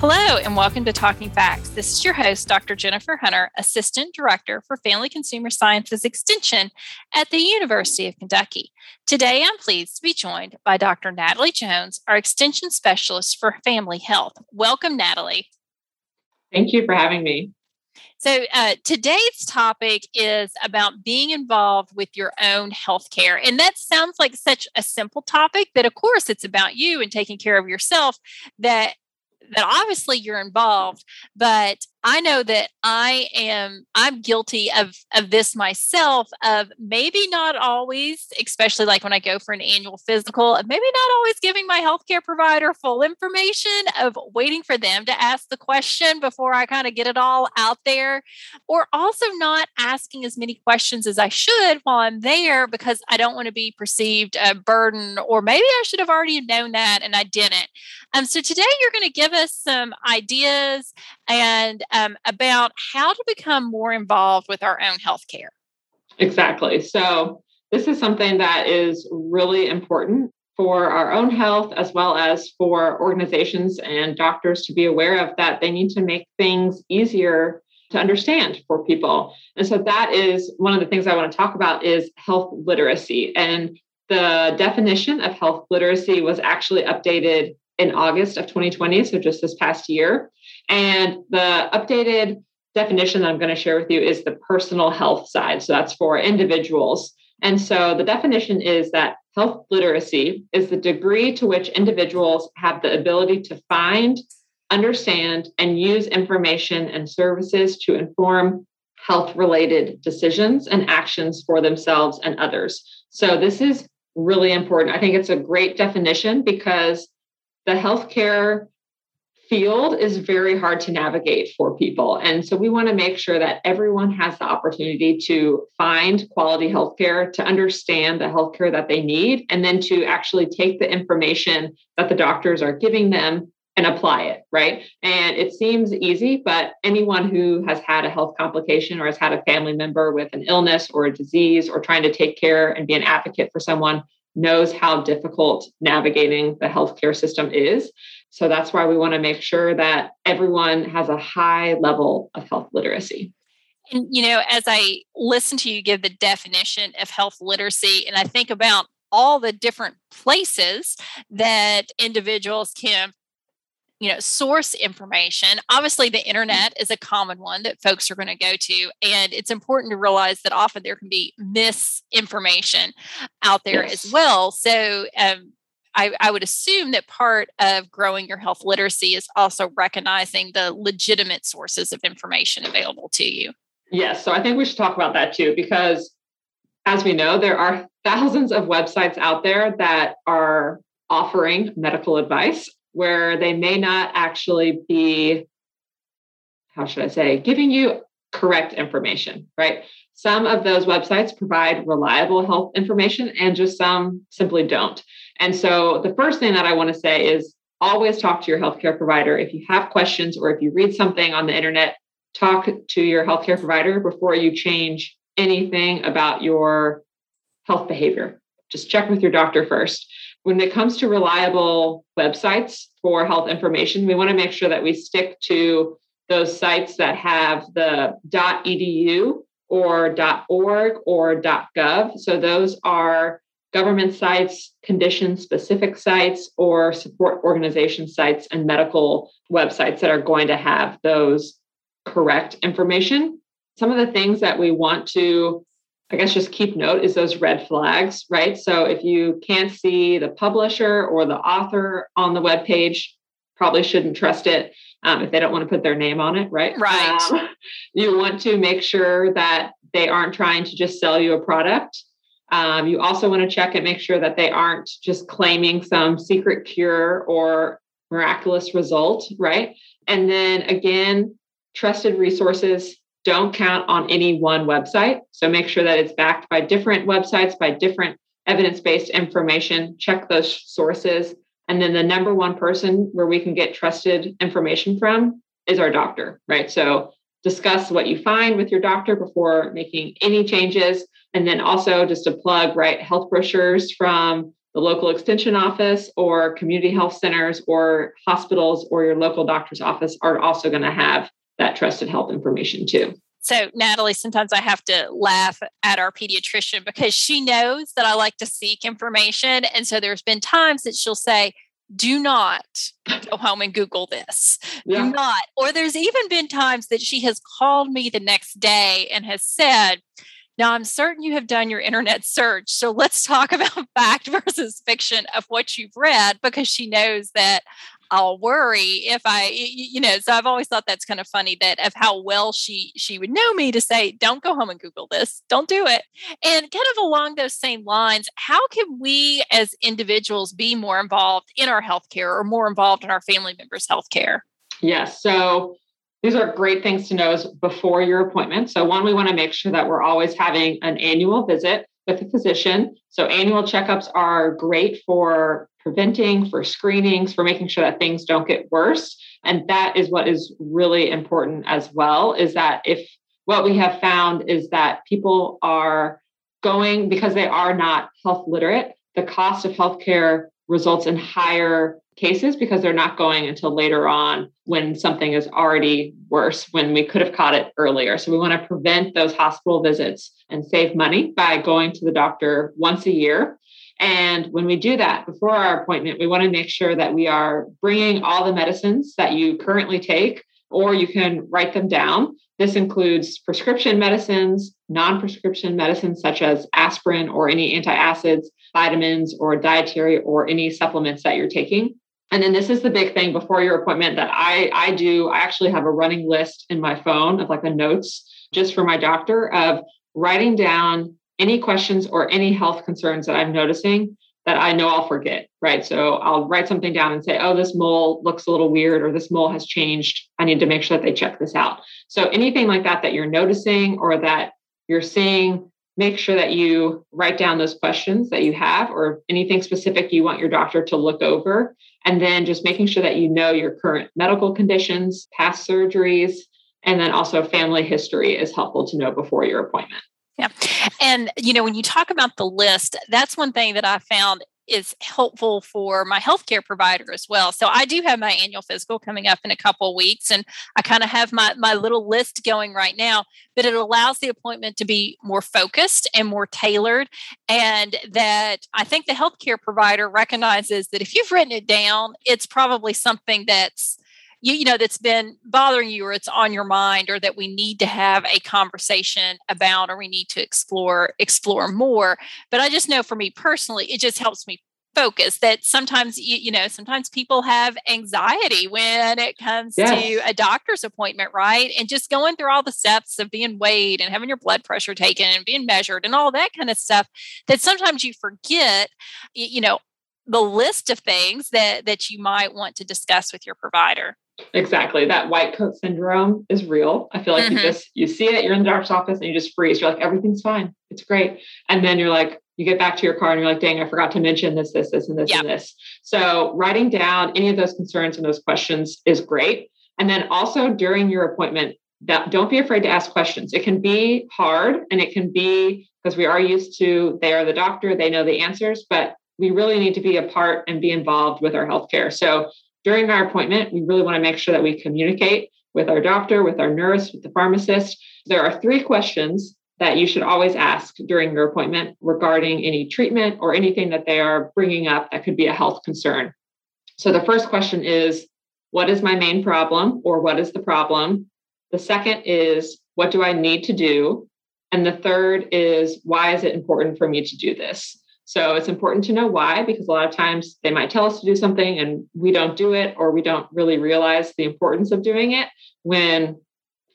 Hello, and welcome to Talking Facts. This is your host, Dr. Jennifer Hunter, Assistant Director for Family Consumer Sciences Extension at the University of Kentucky. Today, I'm pleased to be joined by Dr. Natalie Jones, our Extension Specialist for Family Health. Welcome, Natalie. Thank you for having me. So, uh, today's topic is about being involved with your own healthcare. And that sounds like such a simple topic, but of course, it's about you and taking care of yourself that that obviously you're involved but I know that I am I'm guilty of of this myself of maybe not always especially like when I go for an annual physical maybe not always giving my healthcare provider full information of waiting for them to ask the question before I kind of get it all out there or also not asking as many questions as I should while I'm there because I don't want to be perceived a burden or maybe I should have already known that and I didn't. Um so today you're going to give us some ideas and um, about how to become more involved with our own healthcare. Exactly. So, this is something that is really important for our own health as well as for organizations and doctors to be aware of that they need to make things easier to understand for people. And so that is one of the things I want to talk about is health literacy. And the definition of health literacy was actually updated in August of 2020, so just this past year. And the updated definition that I'm going to share with you is the personal health side. So that's for individuals. And so the definition is that health literacy is the degree to which individuals have the ability to find, understand, and use information and services to inform health related decisions and actions for themselves and others. So this is really important. I think it's a great definition because the healthcare field is very hard to navigate for people. And so we want to make sure that everyone has the opportunity to find quality healthcare, to understand the healthcare that they need, and then to actually take the information that the doctors are giving them and apply it, right? And it seems easy, but anyone who has had a health complication or has had a family member with an illness or a disease or trying to take care and be an advocate for someone knows how difficult navigating the healthcare system is. So that's why we want to make sure that everyone has a high level of health literacy. And, you know, as I listen to you give the definition of health literacy, and I think about all the different places that individuals can you know source information. Obviously the internet is a common one that folks are going to go to and it's important to realize that often there can be misinformation out there yes. as well. So um, I, I, would assume that part of growing your health literacy is also recognizing the legitimate sources of information available to you. Yes so i think we should talk about that too because as we know there are thousands of websites out there that are offering medical advice where they may not actually be, how should I say, giving you correct information, right? Some of those websites provide reliable health information and just some simply don't. And so the first thing that I want to say is always talk to your healthcare provider. If you have questions or if you read something on the internet, talk to your healthcare provider before you change anything about your health behavior. Just check with your doctor first when it comes to reliable websites for health information, we want to make sure that we stick to those sites that have the .edu or .org or .gov. So those are government sites, condition specific sites, or support organization sites and medical websites that are going to have those correct information. Some of the things that we want to I guess just keep note is those red flags, right? So if you can't see the publisher or the author on the web page, probably shouldn't trust it um, if they don't want to put their name on it, right? Right. Um, you want to make sure that they aren't trying to just sell you a product. Um, you also want to check and make sure that they aren't just claiming some secret cure or miraculous result, right? And then again, trusted resources don't count on any one website. So make sure that it's backed by different websites, by different evidence based information. Check those sources. And then the number one person where we can get trusted information from is our doctor, right? So discuss what you find with your doctor before making any changes. And then also just to plug, right, health brochures from the local extension office or community health centers or hospitals or your local doctor's office are also going to have that trusted health information too. So, Natalie, sometimes I have to laugh at our pediatrician because she knows that I like to seek information. And so there's been times that she'll say, do not go home and Google this. Yeah. Do not. Or there's even been times that she has called me the next day and has said, now, I'm certain you have done your internet search. So let's talk about fact versus fiction of what you've read because she knows that I'll worry if I, you know. So I've always thought that's kind of funny that of how well she she would know me to say, "Don't go home and Google this. Don't do it." And kind of along those same lines, how can we as individuals be more involved in our healthcare or more involved in our family members' healthcare? Yes. So these are great things to know before your appointment. So, one, we want to make sure that we're always having an annual visit with a physician. So, annual checkups are great for preventing, for screenings, for making sure that things don't get worse. And that is what is really important as well is that if what we have found is that people are going because they are not health literate, the cost of healthcare results in higher cases because they're not going until later on when something is already worse, when we could have caught it earlier. So we want to prevent those hospital visits and save money by going to the doctor once a year. And when we do that before our appointment, we want to make sure that we are bringing all the medicines that you currently take, or you can write them down. This includes prescription medicines, non prescription medicines such as aspirin or any antacids, vitamins or dietary or any supplements that you're taking. And then this is the big thing before your appointment that I I do. I actually have a running list in my phone of like the notes just for my doctor of writing down any questions or any health concerns that I'm noticing that I know I'll forget, right? So I'll write something down and say, oh, this mole looks a little weird or this mole has changed. I need to make sure that they check this out. So anything like that that you're noticing or that you're seeing make sure that you write down those questions that you have or anything specific you want your doctor to look over. And then just making sure that you know your current medical conditions, past surgeries, and then also family history is helpful to know before your appointment. Yeah. And, you know, when you talk about the list, that's one thing that I found is helpful for my healthcare provider as well. So I do have my annual physical coming up in a couple of weeks and I kind of have my my little list going right now, but it allows the appointment to be more focused and more tailored and that I think the healthcare provider recognizes that if you've written it down, it's probably something that's you, you know that's been bothering you or it's on your mind or that we need to have a conversation about or we need to explore explore more. But i just know for me personally it just helps me focus that sometimes you, you know sometimes people have anxiety when it comes yes. to a doctor's appointment right? And just going through all the steps of being weighed and having your blood pressure taken and being measured and all that kind of stuff that sometimes you forget you know the list of things that that you might want to discuss with your provider Exactly. That white coat syndrome is real. I feel like mm-hmm. you just you see it, you're in the doctor's office and you just freeze. You're like, everything's fine. It's great. And then you're like, you get back to your car and you're like, dang, I forgot to mention this, this, this, and this, yep. and this. So writing down any of those concerns and those questions is great. And then also during your appointment, that don't be afraid to ask questions. It can be hard and it can be because we are used to they are the doctor, they know the answers, but we really need to be a part and be involved with our healthcare. So during our appointment, we really want to make sure that we communicate with our doctor, with our nurse, with the pharmacist. There are three questions that you should always ask during your appointment regarding any treatment or anything that they are bringing up that could be a health concern. So the first question is What is my main problem or what is the problem? The second is What do I need to do? And the third is Why is it important for me to do this? So it's important to know why, because a lot of times they might tell us to do something and we don't do it, or we don't really realize the importance of doing it when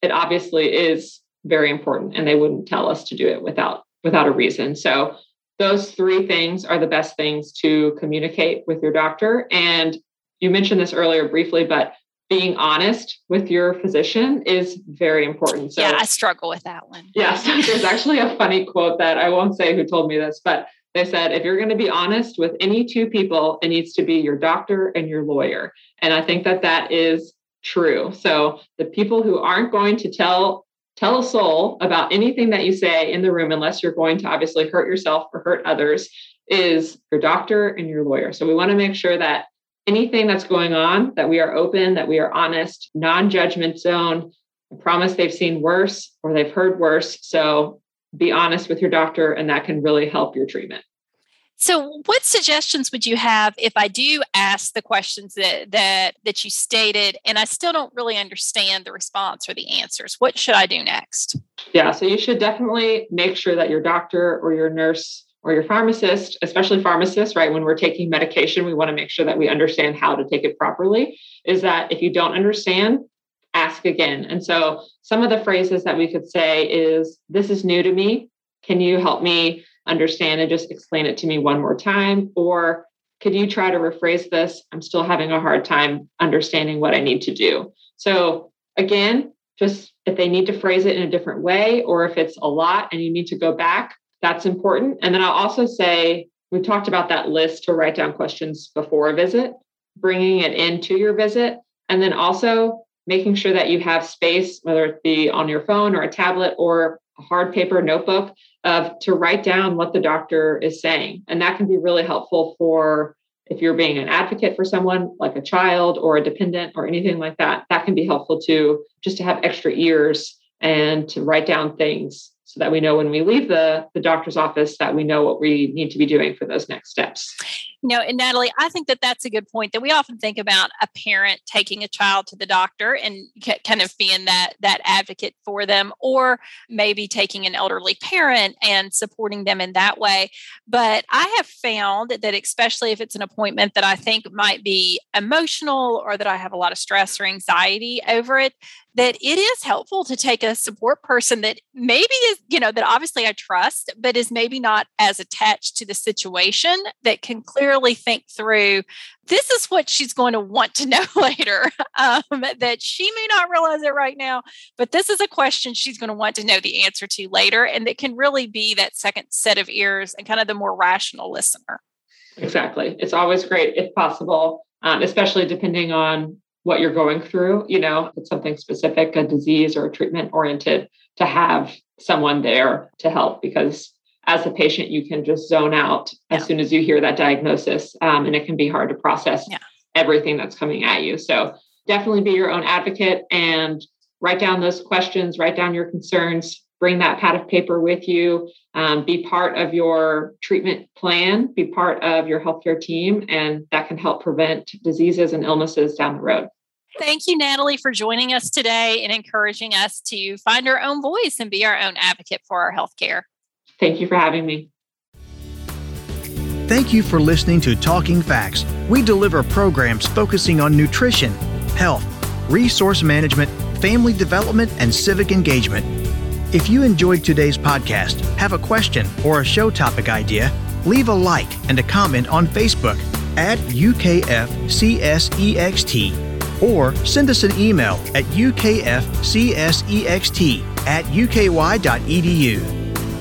it obviously is very important and they wouldn't tell us to do it without without a reason. So those three things are the best things to communicate with your doctor. And you mentioned this earlier briefly, but being honest with your physician is very important. So, yeah, I struggle with that one. Yes, there's actually a funny quote that I won't say who told me this, but they said if you're going to be honest with any two people, it needs to be your doctor and your lawyer. And I think that that is true. So the people who aren't going to tell tell a soul about anything that you say in the room unless you're going to obviously hurt yourself or hurt others is your doctor and your lawyer. So we want to make sure that anything that's going on that we are open, that we are honest, non-judgment zone. I promise they've seen worse or they've heard worse. So be honest with your doctor and that can really help your treatment. So, what suggestions would you have if I do ask the questions that that that you stated, and I still don't really understand the response or the answers? What should I do next? Yeah, so you should definitely make sure that your doctor or your nurse or your pharmacist, especially pharmacists, right? When we're taking medication, we want to make sure that we understand how to take it properly. Is that if you don't understand, ask again. And so, some of the phrases that we could say is, "This is new to me. Can you help me?" Understand and just explain it to me one more time? Or could you try to rephrase this? I'm still having a hard time understanding what I need to do. So, again, just if they need to phrase it in a different way, or if it's a lot and you need to go back, that's important. And then I'll also say, we talked about that list to write down questions before a visit, bringing it into your visit, and then also making sure that you have space, whether it be on your phone or a tablet or hard paper notebook of to write down what the doctor is saying. And that can be really helpful for if you're being an advocate for someone like a child or a dependent or anything like that. That can be helpful too, just to have extra ears and to write down things so that we know when we leave the, the doctor's office that we know what we need to be doing for those next steps you know, and Natalie, I think that that's a good point that we often think about a parent taking a child to the doctor and kind of being that that advocate for them, or maybe taking an elderly parent and supporting them in that way. But I have found that especially if it's an appointment that I think might be emotional or that I have a lot of stress or anxiety over it, that it is helpful to take a support person that maybe is, you know, that obviously I trust, but is maybe not as attached to the situation that can clearly think through this is what she's going to want to know later. Um, that she may not realize it right now, but this is a question she's going to want to know the answer to later. And that can really be that second set of ears and kind of the more rational listener. Exactly. It's always great if possible, um, especially depending on what you're going through, you know, it's something specific, a disease or a treatment oriented, to have someone there to help because as a patient, you can just zone out yeah. as soon as you hear that diagnosis. Um, and it can be hard to process yeah. everything that's coming at you. So definitely be your own advocate and write down those questions, write down your concerns, bring that pad of paper with you, um, be part of your treatment plan, be part of your healthcare team, and that can help prevent diseases and illnesses down the road. Thank you, Natalie, for joining us today and encouraging us to find our own voice and be our own advocate for our healthcare. Thank you for having me. Thank you for listening to Talking Facts. We deliver programs focusing on nutrition, health, resource management, family development, and civic engagement. If you enjoyed today's podcast, have a question or a show topic idea, leave a like and a comment on Facebook at UKFCSEXT or send us an email at ukfcsext at uky.edu.